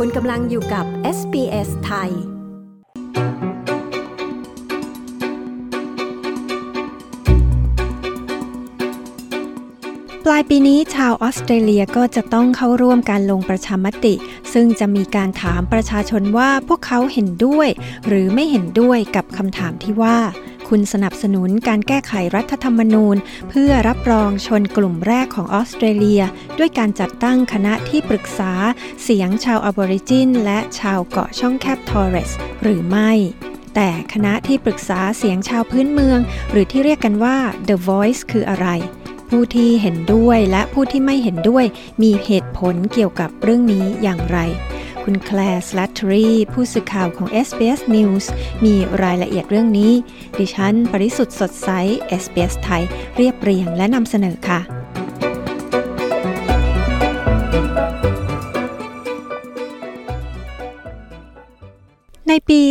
คุณกำลังอยู่กับ SBS ไทย ปลายปีนี้ชาวออสเตรเลียก็จะต้องเข้าร่วมการลงประชามติ ซึ่งจะมีการถามประชาชนว่าพวกเขาเห็นด้วย หรือไม่เห็นด้วยกับคำถามที่ว่า คุณสนับสนุนการแก้ไขรัฐธรรมนูญ เพื่อรับรองชนกลุ่มแรกของออสเตรเลีย ด้วยการจัดตั้งคณะที่ปรึกษาเสียงชาวอบอริจิน และชาวเกาะช่องแคบทอร์เรสหรือไม่แต่คณะที่ปรึกษาเสียงชาวพื้นเมือง หรือที่เรียกกันว่า The Voice คืออะไร ผู้ที่เห็นด้วยและผู้ที่ไม่เห็นด้วย มีเหตุผลเกี่ยวกับเรื่องนี้อย่างไร คุณแคลร์สลัตทรีผู้สื่อข่าวของ SBS News มีรายละเอียดเรื่องนี้ ดิฉัน ปริสุทธ์สดใส SBS ไทย เรียบเรียงและนำเสนอค่ะ ในปี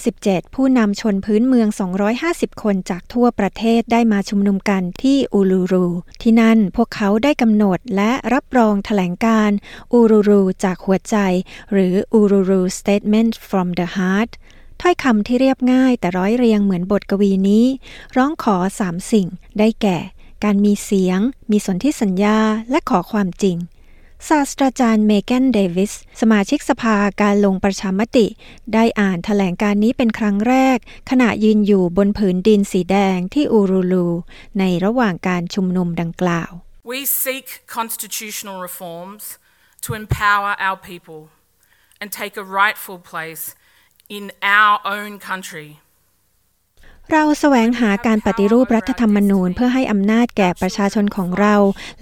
2017 ผู้นำชนพื้นเมือง 250 คนจากทั่วประเทศได้มาชุมนุมกันที่อูรูรู ที่นั่นพวกเขาได้กำหนดและรับรองแถลงการอูรูรูจากหัวใจ หรืออูรูรู Statement from the Heart ถ้อยคำที่เรียบง่ายแต่ร้อยเรียงเหมือนบทกวีนี้ ร้องขอสามสิ่งได้แก่ การมีเสียง มีสนธิสัญญาและขอความจริง ศาสตราจารย์เมแกนเดวิส สมาชิกสภาการลงประชามติ ได้อ่านถแถลงการนี้เป็นครั้งแรก ขณะยืนอยู่บนผืนดินสีแดงที่อูรูลู ในระหว่างการชุมนุมดังกล่าว We seek constitutional reforms to empower our people and take a rightful place in our own country. เราแสวงหาการปฏิรูปรัฐธรรมนูญ เพื่อให้อำนาจแก่ประชาชนของเรา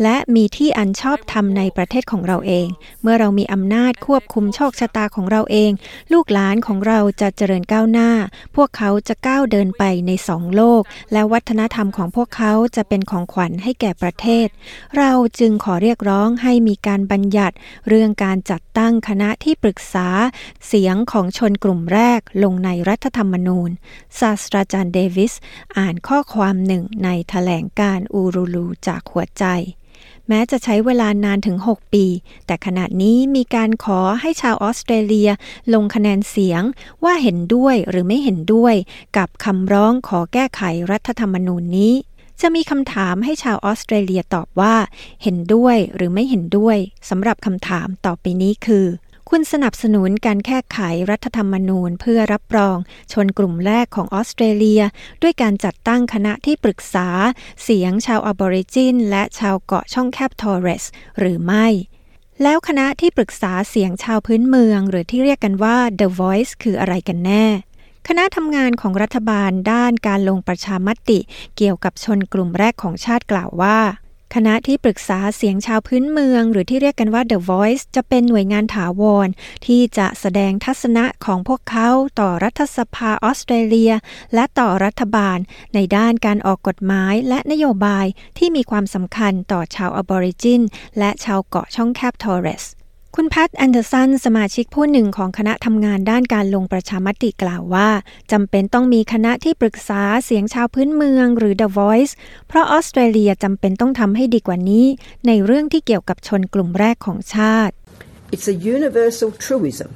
และมีที่อันชอบธรรมในประเทศของเราเอง เมื่อเรามีอำนาจควบคุมโชคชะตาของเราเอง ลูกหลานของเราจะเจริญก้าวหน้า พวกเขาจะก้าวเดินไปในสองโลก และวัฒนธรรมของพวกเขาจะเป็นของขวัญให้แก่ประเทศ เราจึงขอเรียกร้องให้มีการบัญญัติ เรื่องการจัดตั้งคณะที่ปรึกษา เสียงของชนกลุ่มแรกลงในรัฐธรรมนูญศาสตราจารย์เดวิส อ่านข้อความหนึ่งในถแถลงการอูรูลูจากหัวใจ แม้จะใช้เวลานานถึง 6 ปี แต่ขณะนี้มีการขอให้ชาวออสเตรเลียลงคะแนนเสียงว่าเห็นด้วยหรือไม่เห็นด้วย กับคำร้องขอแก้ไขรัฐธรรมนูญนี้จะมีคำถามให้ชาวออสเตรเลียตอบว่า เห็นด้วยหรือไม่เห็นด้วยสำหรับคำถามต่อไปนี้คือ คุณสนับสนุนการแก้ไขรัฐธรรมนูญเพื่อรับรองชนกลุ่มแรกของออสเตรเลีย ด้วยการจัดตั้งคณะที่ปรึกษา เสียงชาวอบอริจิน และชาวเกาะช่องแคบทอร์เรส หรือไม่ แล้วคณะที่ปรึกษาเสียงชาวพื้นเมือง หรือที่เรียกกันว่า The Voice คืออะไรกันแน่คณะทำงานของรัฐบาลด้านการลงประชามติ เกี่ยวกับชนกลุ่มแรกของชาติกล่าวว่า คณะที่ปรึกษาเสียงชาวพื้นเมือง หรือที่เรียกกันว่า The Voice จะเป็นหน่วยงานถาวร ที่จะแสดงทัศนะของพวกเขาต่อรัฐสภาออสเตรเลีย และต่อรัฐบาล ในด้านการออกกฎหมายและนโยบายที่มีความสำคัญต่อชาวอบอริจิน และชาวเกาะช่องแคบทอร์เรส คุณแพทแอนเดอร์สัน สมาชิกผู้หนึ่งของคณะทำงานด้านการลงประชามติกล่าวว่าจำเป็นต้องมีคณะที่ปรึกษาเสียงชาวพื้นเมืองหรือ The Voice เพราะออสเตรเลียจำเป็นต้องทำให้ดีกว่านี้ ในเรื่องที่เกี่ยวกับชนกลุ่มแรกของชาติ It's a universal truism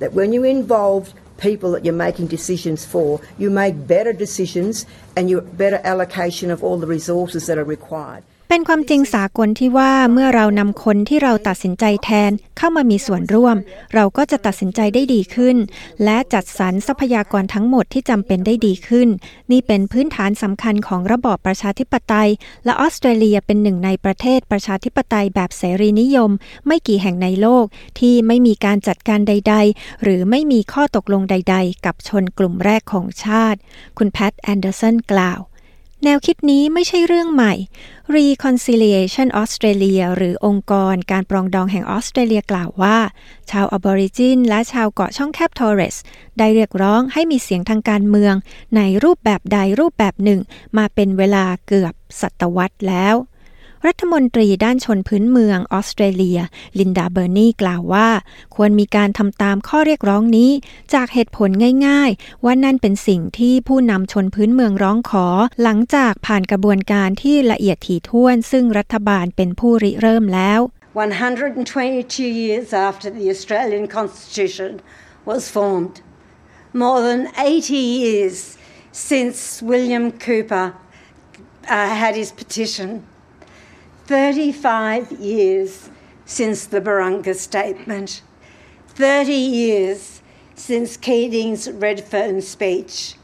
that when you involve people that you're making decisions for, you make better decisions and you better allocation of all the resources that are required. เป็นความจริงสากลที่ว่าเมื่อเรานำคนที่เราตัดสินใจแทนเข้ามามีส่วนร่วม เราก็จะตัดสินใจได้ดีขึ้น และจัดสรรทรัพยากรทั้งหมดที่จำเป็นได้ดีขึ้น นี่เป็นพื้นฐานสำคัญของระบอบประชาธิปไตย และออสเตรเลียเป็นหนึ่งในประเทศประชาธิปไตยแบบเสรีนิยม ไม่กี่แห่งในโลกที่ไม่มีการจัดการใด ๆ หรือไม่มีข้อตกลงใด ๆ กับชนกลุ่มแรกของชาติ คุณแพทแอนเดอร์สันกล่าว แนวคิดนี้ไม่ใช่เรื่องใหม่ Reconciliation Australia หรือองค์กรการปรองดองแห่งออสเตรเลียกล่าวว่า ชาวอบอริจินและชาวเกาะช่องแคบทอร์เรส ได้เรียกร้องให้มีเสียงทางการเมือง ในรูปแบบใดรูปแบบหนึ่ง มาเป็นเวลาเกือบศตวรรษแล้ว รัฐมนตรีด้านชนพื้นเมืองออสเตรเลีย ลินดาเบอร์นีกล่าวว่า ควรมีการทำตามข้อเรียกร้องนี้ จากเหตุผลง่ายๆ ว่านั่นเป็นสิ่งที่ผู้นำชนพื้นเมืองร้องขอ หลังจากผ่านกระบวนการที่ละเอียดถี่ถ้วน ซึ่งรัฐบาลเป็นผู้ริเริ่มแล้ว 122 years after the Australian Constitution was formed, more than 80 years since William Cooper uh, had his petition, 35 years since the Barunga Statement, 30 years since Keating's Redfern speech.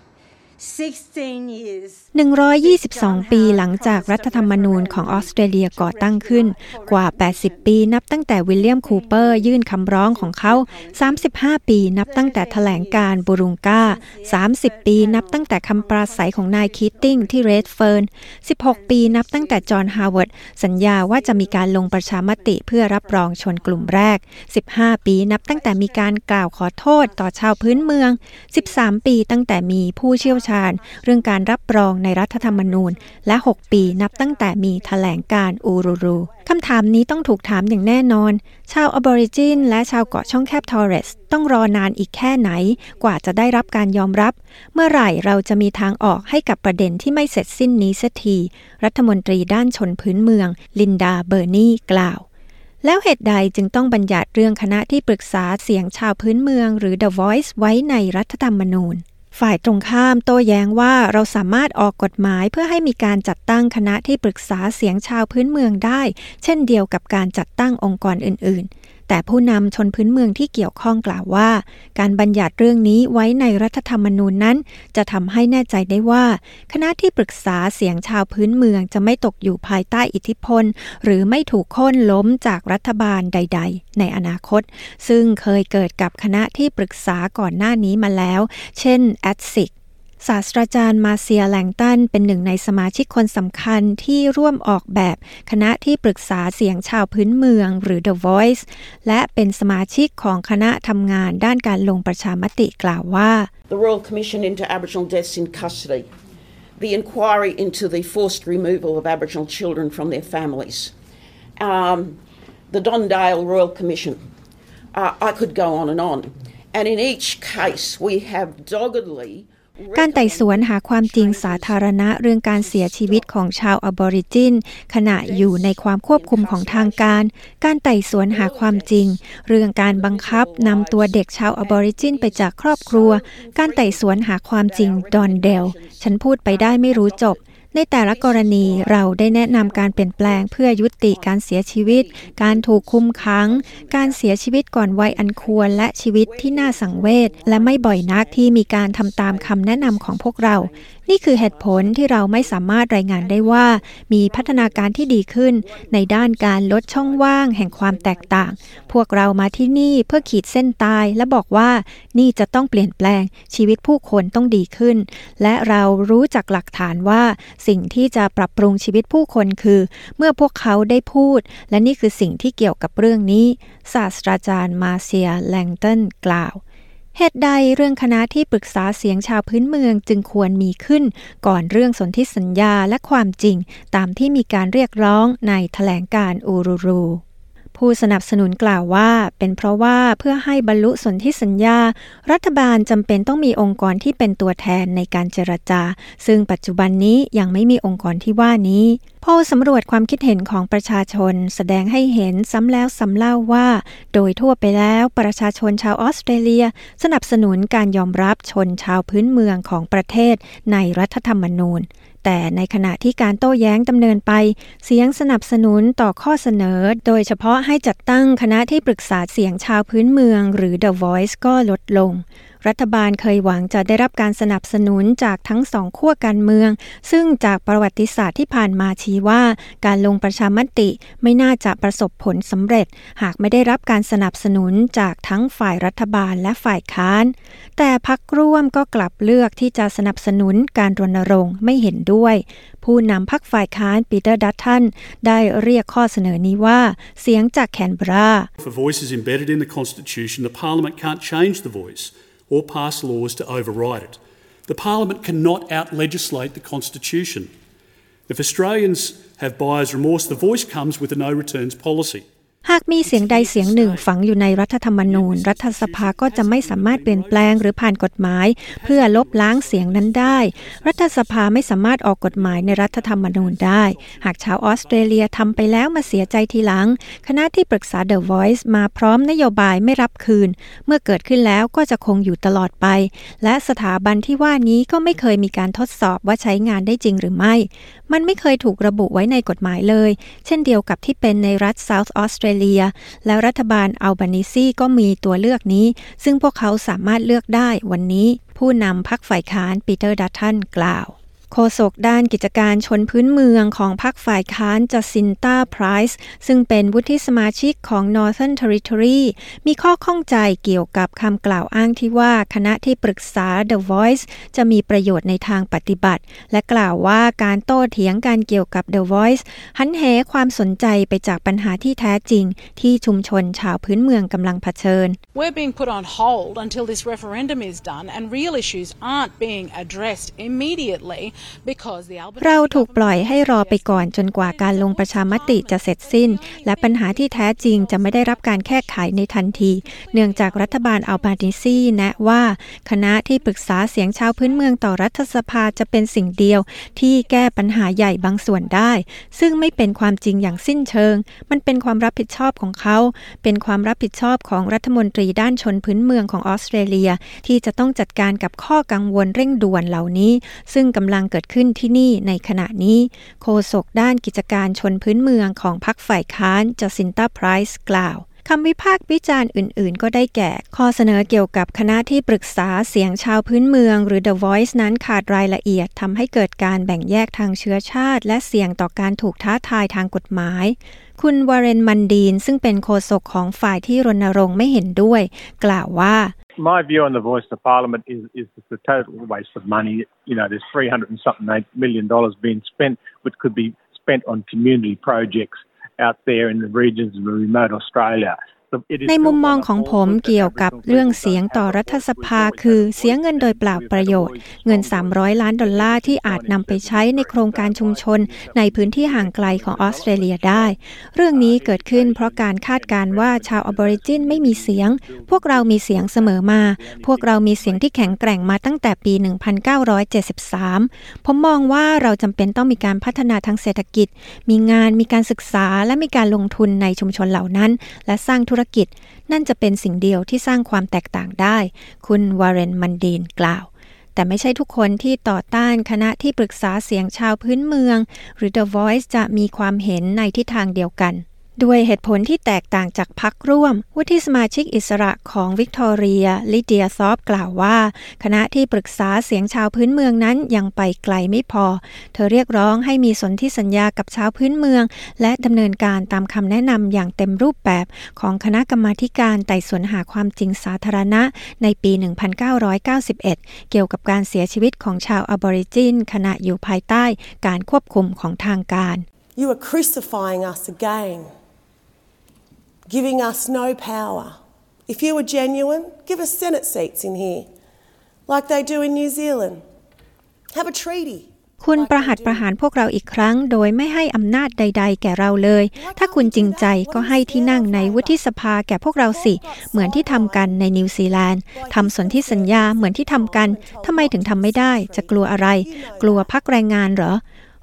122 ปีหลังจากรัฐธรรมนูญของออสเตรเลียก่อตั้งขึ้น กว่า 80 ปีนับตั้งแต่วิลเลียมคูเปอร์ยื่นคำร้องของเขา 35 ปีนับตั้งแต่แถลงการณ์บารุงกา30 ปีนับตั้งแต่คำปราศรัยของนายคีตติ้งที่เรดเฟิร์น 16 ปีนับตั้งแต่จอห์นฮาวเวิร์ดสัญญาว่าจะมีการลงประชามติเพื่อรับรองชนกลุ่มแรก 15 ปีนับตั้งแต่มีการกล่าวขอโทษต่อชาวพื้นเมือง 13 ปีตั้งแต่มีผู้เชี่ยวชาญเรื่องการรับรองในรัฐธรรมนูญ และ 6 ปีนับตั้งแต่มีแถลงการณ์อูลูรูคำถามนี้ต้องถูกถามอย่างแน่นอน ชาวอบอริจินและชาวเกาะช่องแคบทอร์เรส ต้องรอนานอีกแค่ไหน กว่าจะได้รับการยอมรับ เมื่อไหร่เราจะมีทางออกให้กับประเด็นที่ไม่เสร็จสิ้นนี้สักที รัฐมนตรีด้านชนพื้นเมือง ลินดาเบอร์นีกล่าวแล้วเหตุใดจึงต้องบัญญัติเรื่องคณะที่ปรึกษาเสียงชาวพื้นเมืองหรือ The Voice ไว้ในรัฐธรรมนูญ ฝ่ายตรงข้ามโต้แย้งว่าเราสามารถออกกฎหมายเพื่อให้มีการจัดตั้งคณะที่ปรึกษาเสียงชาวพื้นเมืองได้ เช่นเดียวกับการจัดตั้งองค์กรอื่นๆ แต่ผู้นำชนพื้นเมืองที่เกี่ยวข้องกล่าวว่า การบัญญัติเรื่องนี้ไว้ในรัฐธรรมนูญนั้น จะทำให้แน่ใจได้ว่า คณะที่ปรึกษาเสียงชาวพื้นเมืองจะไม่ตกอยู่ภายใต้อิทธิพล หรือไม่ถูกโค่นล้มจากรัฐบาลใด ๆ ในอนาคต ซึ่งเคยเกิดกับคณะที่ปรึกษาก่อนหน้านี้มาแล้ว เช่นแอดซิก ศาสตราจารย์มาเซียแลงตันเป็นหนึ่งในสมาชิกคนสำคัญที่ร่วมออกแบบคณะที่ปรึกษาเสียงชาวพื้นเมืองหรือ The Voice และเป็นสมาชิกของคณะทำงานด้านการลงประชามติกล่าวว่า The Royal Commission into Aboriginal Deaths in Custody the inquiry into the forced removal of Aboriginal children from their families um, the Don Dale Royal Commission uh, I could go on and on and in each case we have doggedly การไต่สวนหาความจริงสาธารณะเรื่องการเสียชีวิตของชาวอบอริจิน ขณะอยู่ในความควบคุมของทางการ การไต่สวนหาความจริง เรื่องการบังคับนำตัวเด็กชาวอบอริจินไปจากครอบครัว การไต่สวนหาความจริงดอนเดล ฉันพูดไปได้ไม่รู้จบ ในแต่ละกรณีเราได้แนะนำการเปลี่ยนแปลงเพื่อยุติการเสียชีวิต การถูกคุมขัง การเสียชีวิตก่อนวัยอันควรและชีวิตที่น่าสังเวชและไม่บ่อยนักที่มีการทำตามคำแนะนำของพวกเรา นี่คือเหตุผลที่เราไม่สามารถรายงานได้ว่า มีพัฒนาการที่ดีขึ้น ในด้านการลดช่องว่างแห่งความแตกต่าง พวกเรามาที่นี่เพื่อขีดเส้นตายและบอกว่านี่จะต้องเปลี่ยนแปลงชีวิตผู้คนต้องดีขึ้น และเรารู้จากหลักฐานว่าสิ่งที่จะปรับปรุงชีวิตผู้คนคือ เมื่อพวกเขาได้พูด และนี่คือสิ่งที่เกี่ยวกับเรื่องนี้ ศาสตราจารย์มาเซียแลงตันกล่าวเหตุใดเรื่องคณะที่ปรึกษาเสียงชาวพื้นเมืองจึงควรมีขึ้น ก่อนเรื่องสนธิสัญญาและความจริง ตามที่มีการเรียกร้องในถแถลงการอูรูรู ผู้สนับสนุนกล่าวว่า เป็นเพราะว่าเพื่อให้บรรลุสนธิสัญญา รัฐบาลจำเป็นต้องมีองค์กรที่เป็นตัวแทนในการเจรจา ซึ่งปัจจุบันนี้ยังไม่มีองค์กรที่ว่านี้ โพลสำรวจความคิดเห็นของประชาชน แสดงให้เห็นซ้ำแล้วซ้ำเล่าว่า โดยทั่วไปแล้วประชาชนชาวออสเตรเลีย สนับสนุนการยอมรับชนชาวพื้นเมืองของประเทศในรัฐธรรมนูญ แต่ในขณะที่การโต้แย้งดำเนินไป เสียงสนับสนุนต่อข้อเสนอ โดยเฉพาะให้จัดตั้งคณะที่ปรึกษาเสียงชาวพื้นเมือง หรือ The Voice ก็ลดลง รัฐบาลเคยหวังจะได้รับการสนับสนุนจากทั้งสองขั้วการเมือง ซึ่งจากประวัติศาสตร์ที่ผ่านมาชี้ว่า การลงประชามติไม่น่าจะประสบผลสำเร็จ หากไม่ได้รับการสนับสนุนจากทั้งฝ่ายรัฐบาลและฝ่ายค้าน แต่พักร่วมก็กลับเลือกที่จะสนับสนุนการรณรงค์ไม่เห็นด้วย ผู้นำพักฝ่ายค้านปีเตอร์ดัตทันได้เรียกข้อเสนอนี้ว่า เสียงจากแคนเบรา For voices embedded in the Constitution, the Parliament can't change the voice. Or pass laws to override it. The Parliament cannot out legislate the Constitution. If Australians have buyer's remorse, the voice comes with a no returns policy. หากมีเสียงใดเสียงหนึ่งฝังอยู่ในรัฐธรรมนูญ รัฐสภาก็จะไม่สามารถเปลี่ยนแปลงหรือผ่านกฎหมาย เพื่อลบล้างเสียงนั้นได้ รัฐสภาไม่สามารถออกกฎหมายในรัฐธรรมนูญได้ หากชาวออสเตรเลียทำไปแล้วมาเสียใจทีหลัง คณะที่ปรึกษา The Voice มาพร้อมนโยบายไม่รับคืน เมื่อเกิดขึ้นแล้วก็จะคงอยู่ตลอดไป และสถาบันที่ว่านี้ก็ไม่เคยมีการทดสอบว่าใช้งานได้จริงหรือไม่ มันไม่เคยถูกระบุไว้ในกฎหมายเลย เช่นเดียวกับที่เป็นในรัฐ South Australia และรัฐบาลอัลบานิซีก็มีตัวเลือกนี้ ซึ่งพวกเขาสามารถเลือกได้วันนี้ ผู้นำพรรคฝ่ายค้านปีเตอร์ดัตทันกล่าว โฆษกด้านกิจการชนพื้นเมืองของพรรคฝ่ายค้านจัสซินตาไพรส์ซึ่งเป็นวุฒิสมาชิกของ Northern Territory มีข้อข้องใจเกี่ยวกับคำกล่าวอ้างที่ว่าคณะที่ปรึกษา The Voice จะมีประโยชน์ในทางปฏิบัติ และกล่าวว่าการโต้เถียงกันเกี่ยวกับ The Voice หันเหความสนใจไปจากปัญหาที่แท้จริง ที่ชุมชนชาวพื้นเมืองกำลังเผชิญ We're being put on hold until this referendum is done and real issues aren't being addressed immediately เราถูกปล่อยให้รอไปก่อนจนกว่าการลงประชามติจะเสร็จสิ้น และปัญหาที่แท้จริงจะไม่ได้รับการแก้ไขในทันที เนื่องจากรัฐบาลอัลบานิซีแนะว่าคณะที่ปรึกษาเสียงชาวพื้นเมืองต่อรัฐสภาจะเป็นสิ่งเดียว ที่แก้ปัญหาใหญ่บางส่วนได้ ซึ่งไม่เป็นความจริงอย่างสิ้นเชิง มันเป็นความรับผิดชอบของเขา เป็นความรับผิดชอบของรัฐมนตรีด้านชนพื้นเมืองของออสเตรเลีย ที่จะต้องจัดการกับข้อกังวลเร่งด่วนเหล่านี้ ซึ่งกำลังเกิดขึ้นที่นี่ในขณะนี้ โฆษกด้านกิจการชนพื้นเมืองของพรรคฝ่ายค้านจัสินตาไพรส์กล่าวคำวิพากษ์วิจารณ์อื่น ๆ ก็ได้แก่ ข้อเสนอเกี่ยวกับคณะที่ปรึกษาเสียงชาวพื้นเมือง หรือ The Voice นั้นขาดรายละเอียดทำให้เกิดการแบ่งแยกทางเชื้อชาติ และเสี่ยงต่อการถูกท้าทายทางกฎหมาย คุณวาเรนมันดีน ซึ่งเป็นโฆษกของฝ่ายที่รณรงค์ไม่เห็นด้วย กล่าวว่า My view on the voice of Parliament is, is it's a total waste of money. You know, there's 300 and something million dollars being spent, which could be spent on community projects out there in the regions of remote Australia. ในมุมมองของผมเกี่ยวกับเรื่องเสียงต่อรัฐสภา คือเสียเงินโดยเปล่าประโยชน์ เงิน 300 ล้านดอลลาร์ที่อาจนำไปใช้ในโครงการชุมชน ในพื้นที่ห่างไกลของออสเตรเลียได้ เรื่องนี้เกิดขึ้นเพราะการคาดการณ์ว่าชาวอบอริจินไม่มีเสียง พวกเรามีเสียงเสมอมา พวกเรามีเสียงที่แข็งแกร่งมาตั้งแต่ปี 1973 ผมมองว่าเราจำเป็นต้องมีการพัฒนาทางเศรษฐกิจ มีงานมีการศึกษาและมีการลงทุนในชุมชนเหล่านั้น และสร้างธุรกิจ นั่นจะเป็นสิ่งเดียวที่สร้างความแตกต่างได้ คุณวาเรนมันดีนกล่าว แต่ไม่ใช่ทุกคนที่ต่อต้านคณะที่ปรึกษาเสียงชาวพื้นเมือง หรือ The Voice จะมีความเห็นในทิศทางเดียวกัน ด้วยเหตุผลที่แตกต่างจากพักร่วม วุฒิสมาชิกอิสระของวิกตอเรีย ลิเดียซอฟกล่าวว่า คณะที่ปรึกษาเสียงชาวพื้นเมืองนั้นยังไปไกลไม่พอ เธอเรียกร้องให้มีสนธิสัญญากับชาวพื้นเมือง และดำเนินการตามคำแนะนำอย่างเต็มรูปแบบของคณะกรรมาการไต่สวนหาความจริงสาธารณะในปี 1991 เกี่ยวกับการเสียชีวิตของชาวอบอริจิน ขณะอยู่ภายใต้การควบคุมของทางการ You are crucifying us again, giving us no power. If you were genuine, give us Senate seats in here, like they do in New Zealand. Have a treaty. คุณประหัตประหารพวกเราอีกครั้ง โดยไม่ให้อำนาจใด ๆ แก่เราเลย ถ้าคุณจริงใจก็ให้ที่นั่งในวุฒิสภาแก่พวกเราสิ เหมือนที่ทำกันในนิวซีแลนด์ทำสนธิสัญญาเหมือนที่ทำกันทำไมถึงทำไม่ได้ จะกลัวอะไร กลัวพรรคแรงงานเหรอ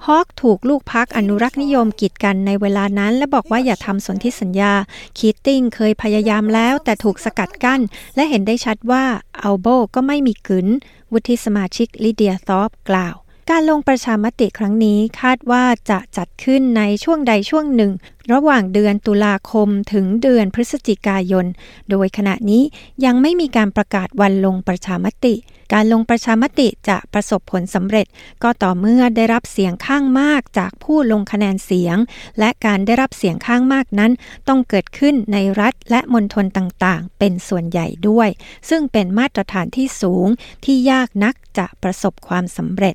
ฮอว์กถูกพวกพรรคอนุรักษ์นิยมกีดกันในเวลานั้น และบอกว่าอย่าทำสนธิสัญญา คีตติ้งเคยพยายามแล้วแต่ถูกสกัดกั้น และเห็นได้ชัดว่าอัลโบก็ไม่มีกึนวุฒิสมาชิกลิเดียซอฟกล่าวการลงประชามติครั้งนี้คาดว่าจะจัดขึ้นในช่วงใดช่วงหนึ่ง ระหว่างเดือนตุลาคมถึงเดือนพฤศจิกายน โดยขณะนี้ยังไม่มีการประกาศวันลงประชามติ การลงประชามติจะประสบผลสำเร็จ ก็ต่อเมื่อได้รับเสียงข้างมากจากผู้ลงคะแนนเสียง และการได้รับเสียงข้างมากนั้น ต้องเกิดขึ้นในรัฐและมณฑลต่างๆ เป็นส่วนใหญ่ด้วย ซึ่งเป็นมาตรฐานที่สูงที่ยากนักจะประสบความสำเร็จ